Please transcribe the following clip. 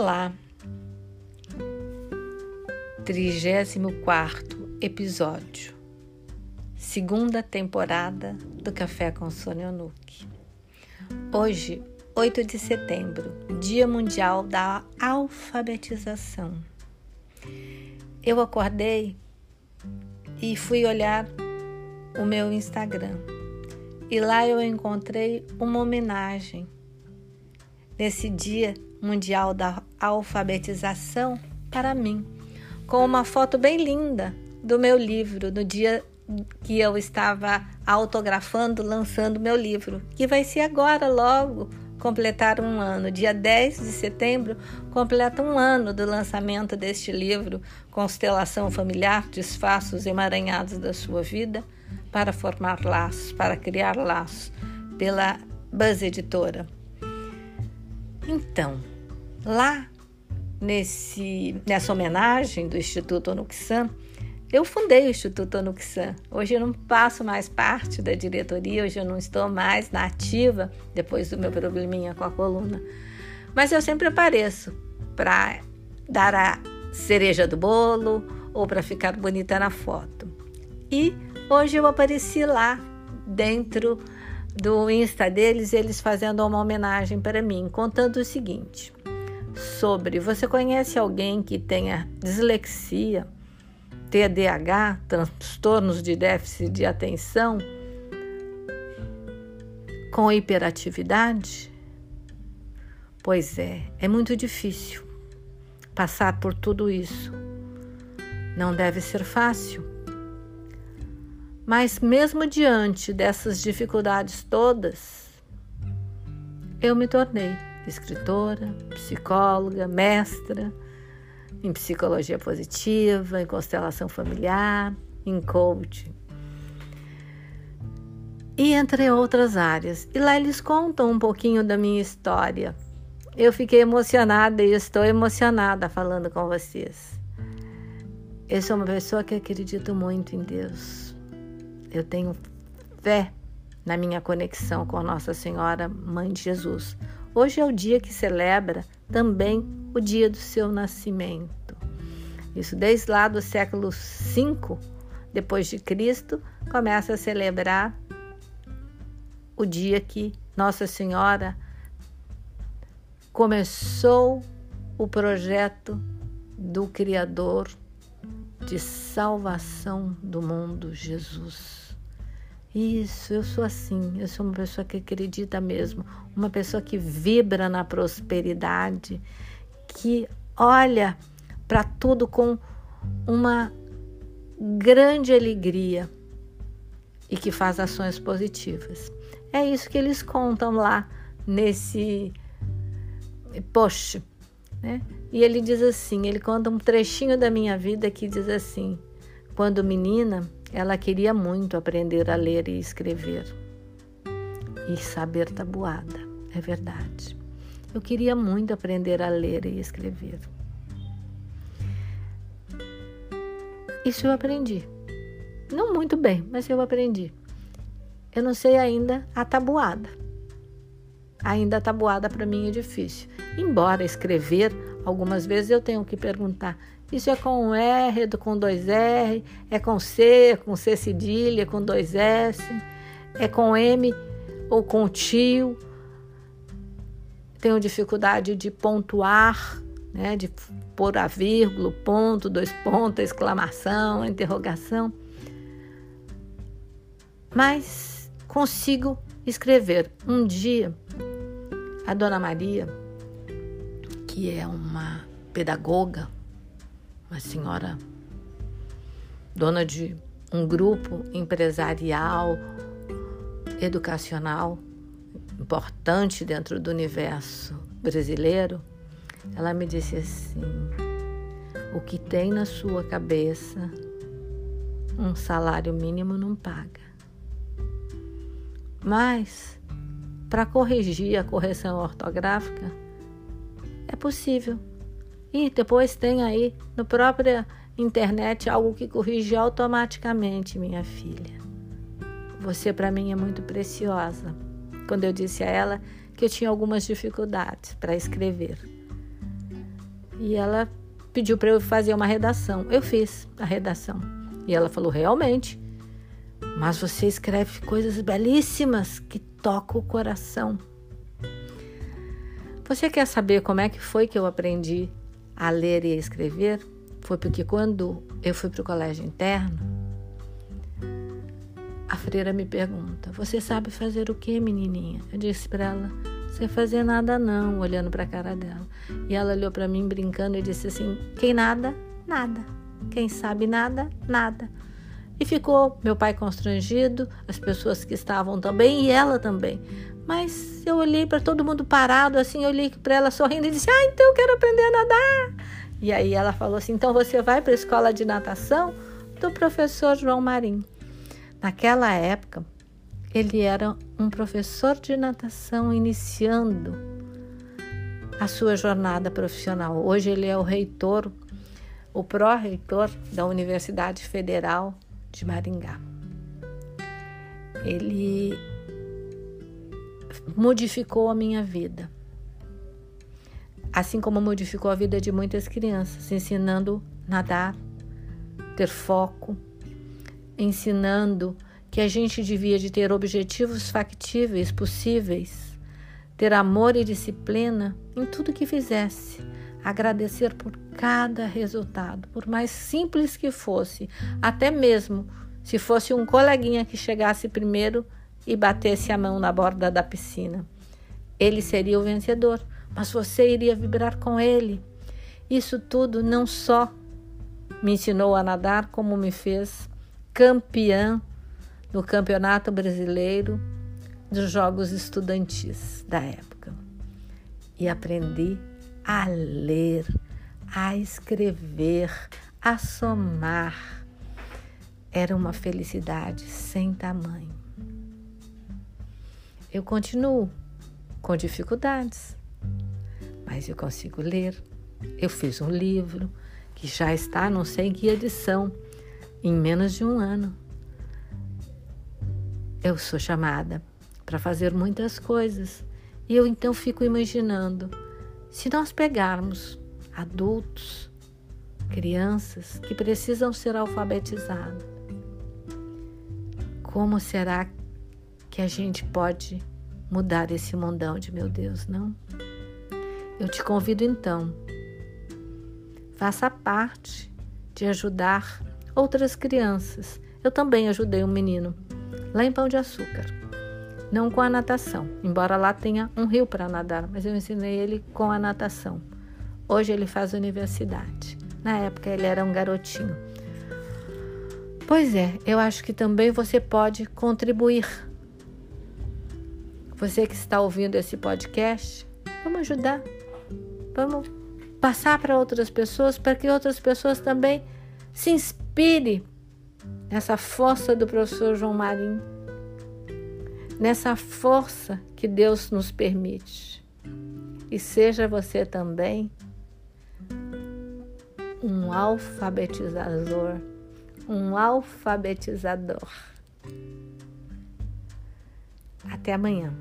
Olá, 34 episódio, segunda temporada do Café com Sônia Nuke. Hoje, 8 de setembro, Dia Mundial da Alfabetização. Eu acordei e fui olhar o meu Instagram e lá eu encontrei uma homenagem nesse Dia Mundial da Alfabetização para mim, com uma foto bem linda do meu livro, no dia que eu estava autografando, lançando meu livro, que vai ser agora logo completar um ano. Dia 10 de setembro completa um ano do lançamento deste livro, Constelação Familiar, Desfaços Emaranhados da Sua Vida, para formar laços, para criar laços, pela Buzz Editora. Então, lá nesse, nessa homenagem do Instituto Onuxam, eu fundei o Instituto Onuxam. Hoje eu não passo mais parte da diretoria, hoje eu não estou mais na ativa, depois do meu probleminha com a coluna. Mas eu sempre apareço para dar a cereja do bolo ou para ficar bonita na foto. E hoje eu apareci lá dentro do Insta deles, eles fazendo uma homenagem para mim, contando o seguinte: sobre você conhece alguém que tenha dislexia, TDAH, transtornos de déficit de atenção, com hiperatividade? Pois é, é muito difícil passar por tudo isso. Não deve ser fácil mas mesmo diante dessas dificuldades todas, eu me tornei escritora, psicóloga, mestra em psicologia positiva, em constelação familiar, em coaching. E entre outras áreas. E lá eles contam um pouquinho da minha história. Eu fiquei emocionada e estou emocionada falando com vocês. Eu sou uma pessoa que acredito muito em Deus eu tenho fé na minha conexão com Nossa Senhora, Mãe de Jesus. Hoje é o dia que celebra também o dia do seu nascimento. Isso desde lá do século V depois de Cristo começa a celebrar o dia que Nossa Senhora começou o projeto do Criador de salvação do mundo, Jesus. Isso, eu sou assim, eu sou uma pessoa que acredita mesmo, uma pessoa que vibra na prosperidade, que olha para tudo com uma grande alegria e que faz ações positivas. É isso que eles contam lá nesse post, né? E ele diz assim: ele conta um trechinho da minha vida que diz assim: quando menina, ela queria muito aprender a ler e escrever e saber tabuada. É verdade. Eu queria muito aprender a ler e escrever. Isso eu aprendi. Não muito bem, mas eu aprendi. Eu não sei ainda a tabuada. Ainda a tabuada para mim é difícil. Embora escrever Algumas vezes eu tenho que perguntar: isso é com R, com dois R, é com C, com C cedilha, com dois S, é com M ou com tio? Tenho dificuldade de pontuar, né, de pôr a vírgula, ponto, dois pontos, exclamação, interrogação. Mas consigo escrever. Um dia, a dona Maria que é uma pedagoga, uma senhora dona de um grupo empresarial, educacional importante dentro do universo brasileiro, ela me disse assim: o que tem na sua cabeça um salário mínimo não paga. Mas, para corrigir a correção ortográfica, é possível. E depois tem aí no própria internet algo que corrige automaticamente, minha filha. Você para mim é muito preciosa. Quando eu disse a ela que eu tinha algumas dificuldades para escrever. e ela pediu para eu fazer uma redação. Eu fiz a redação. E ela falou: realmente, mas você escreve coisas belíssimas que tocam o coração. Você quer saber como é que foi que eu aprendi a ler e a escrever? Foi porque quando eu fui para o colégio interno, a freira me pergunta: Você sabe fazer o que, menininha? Eu disse para ela: Sem fazer nada, não, olhando para a cara dela. E ela olhou para mim brincando e disse assim: Quem nada, nada. Quem sabe nada, nada. E ficou meu pai constrangido, as pessoas que estavam também e ela também. Mas eu olhei para todo mundo parado, assim, eu olhei para ela sorrindo e disse: Ah, então eu quero aprender a nadar. E aí ela falou assim: Então você vai para a escola de natação do professor João Marim. Naquela época, ele era um professor de natação iniciando a sua jornada profissional. Hoje ele é o reitor, o pró-reitor da Universidade Federal de Maringá. Ele modificou a minha vida. Assim como modificou a vida de muitas crianças, ensinando nadar, ter foco, ensinando que a gente devia de ter objetivos factíveis, possíveis, ter amor e disciplina em tudo que fizesse, agradecer por cada resultado, por mais simples que fosse, até mesmo se fosse um coleguinha que chegasse primeiro e batesse a mão na borda da piscina. Ele seria o vencedor, mas você iria vibrar com ele. Isso tudo não só me ensinou a nadar, como me fez campeã no Campeonato Brasileiro dos Jogos Estudantis da época. E aprendi a ler, a escrever, a somar. Era uma felicidade sem tamanho. Eu continuo com dificuldades, mas eu consigo ler. Eu fiz um livro que já está, não sei em que edição, em menos de um ano. Eu sou chamada para fazer muitas coisas e eu então fico imaginando se nós pegarmos adultos, crianças que precisam ser alfabetizados, como será que a gente pode mudar esse mundão de meu Deus, não? Eu te convido então, faça parte de ajudar outras crianças. Eu também ajudei um menino lá em Pão de Açúcar, não com a natação, embora lá tenha um rio para nadar, mas eu ensinei ele com a natação. Hoje ele faz universidade. Na época ele era um garotinho. Pois é, eu acho que também você pode contribuir. Você que está ouvindo esse podcast, vamos ajudar. Vamos passar para outras pessoas para que outras pessoas também se inspire nessa força do professor João Marim, nessa força que Deus nos permite. E seja você também um alfabetizador, um alfabetizador. Até amanhã.